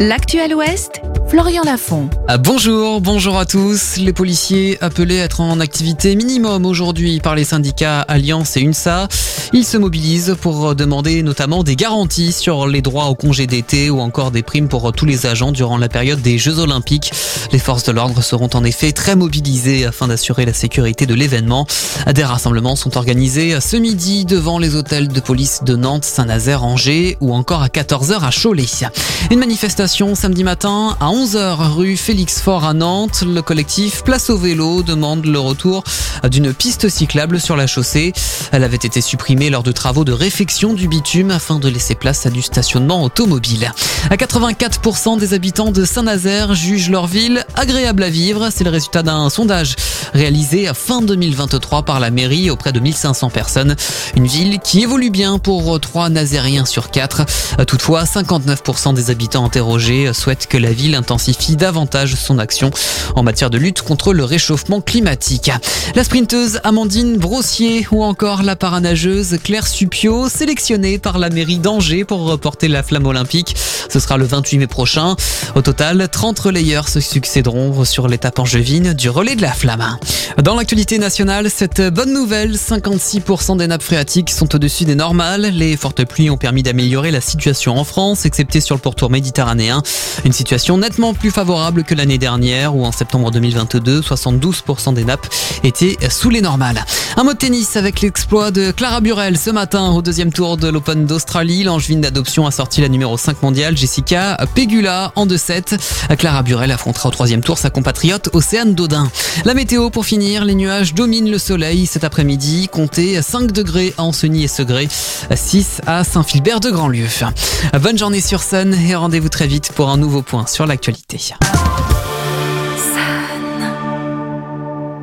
L'actuel Ouest, Florian Lafont. Ah, bonjour, bonjour à tous. Les policiers appelés à être en activité minimum aujourd'hui par les syndicats Alliance et UNSA. Ils se mobilisent pour demander notamment des garanties sur les droits au congé d'été ou encore des primes pour tous les agents durant la période des Jeux Olympiques. Les forces de l'ordre seront en effet très mobilisées afin d'assurer la sécurité de l'événement. Des rassemblements sont organisés ce midi devant les hôtels de police de Nantes, Saint-Nazaire, Angers ou encore à 14h à Cholet. Une manifestation samedi matin à 11h rue Félix Fort à Nantes. Le collectif Place au vélo demande le retour d'une piste cyclable sur la chaussée. Elle avait été supprimée lors de travaux de réfection du bitume afin de laisser place à du stationnement automobile. À 84% des habitants de Saint-Nazaire jugent leur ville agréable à vivre. C'est le résultat d'un sondage réalisé à fin 2023 par la mairie auprès de 1500 personnes. Une ville qui évolue bien pour 3 Nazériens sur 4. Toutefois, 59% des habitants interrogés souhaitent que la ville intensifie davantage son action en matière de lutte contre le réchauffement climatique. La sprinteuse Amandine Brossier ou encore la paranageuse Claire Supio sélectionnée par la mairie d'Angers pour reporter la flamme olympique. Ce sera le 28 mai prochain. Au total, 30 relayeurs se succéderont sur l'étape angevine du relais de la flamme. Dans l'actualité nationale, cette bonne nouvelle, 56% des nappes phréatiques sont au-dessus des normales. Les fortes pluies ont permis d'améliorer la situation en France, excepté sur le pourtour méditerranéen. Une situation nettement plus favorable que l'année dernière où en septembre 2022, 72% des nappes étaient sous les normales. Un mot de tennis avec l'exploit de Clara Burel ce matin au deuxième tour de l'Open d'Australie. L'angevine d'adoption a sorti la numéro 5 mondiale, Jessica Pegula, en 2-7. Clara Burel affrontera au troisième tour sa compatriote Océane Dodin. La météo pour finir, les nuages dominent le soleil cet après-midi. Comptez 5 degrés à Ancenis et Segré, 6 à Saint-Philbert de Grandlieu. Bonne journée sur Sun et rendez-vous très vite pour un nouveau point sur l'actualité.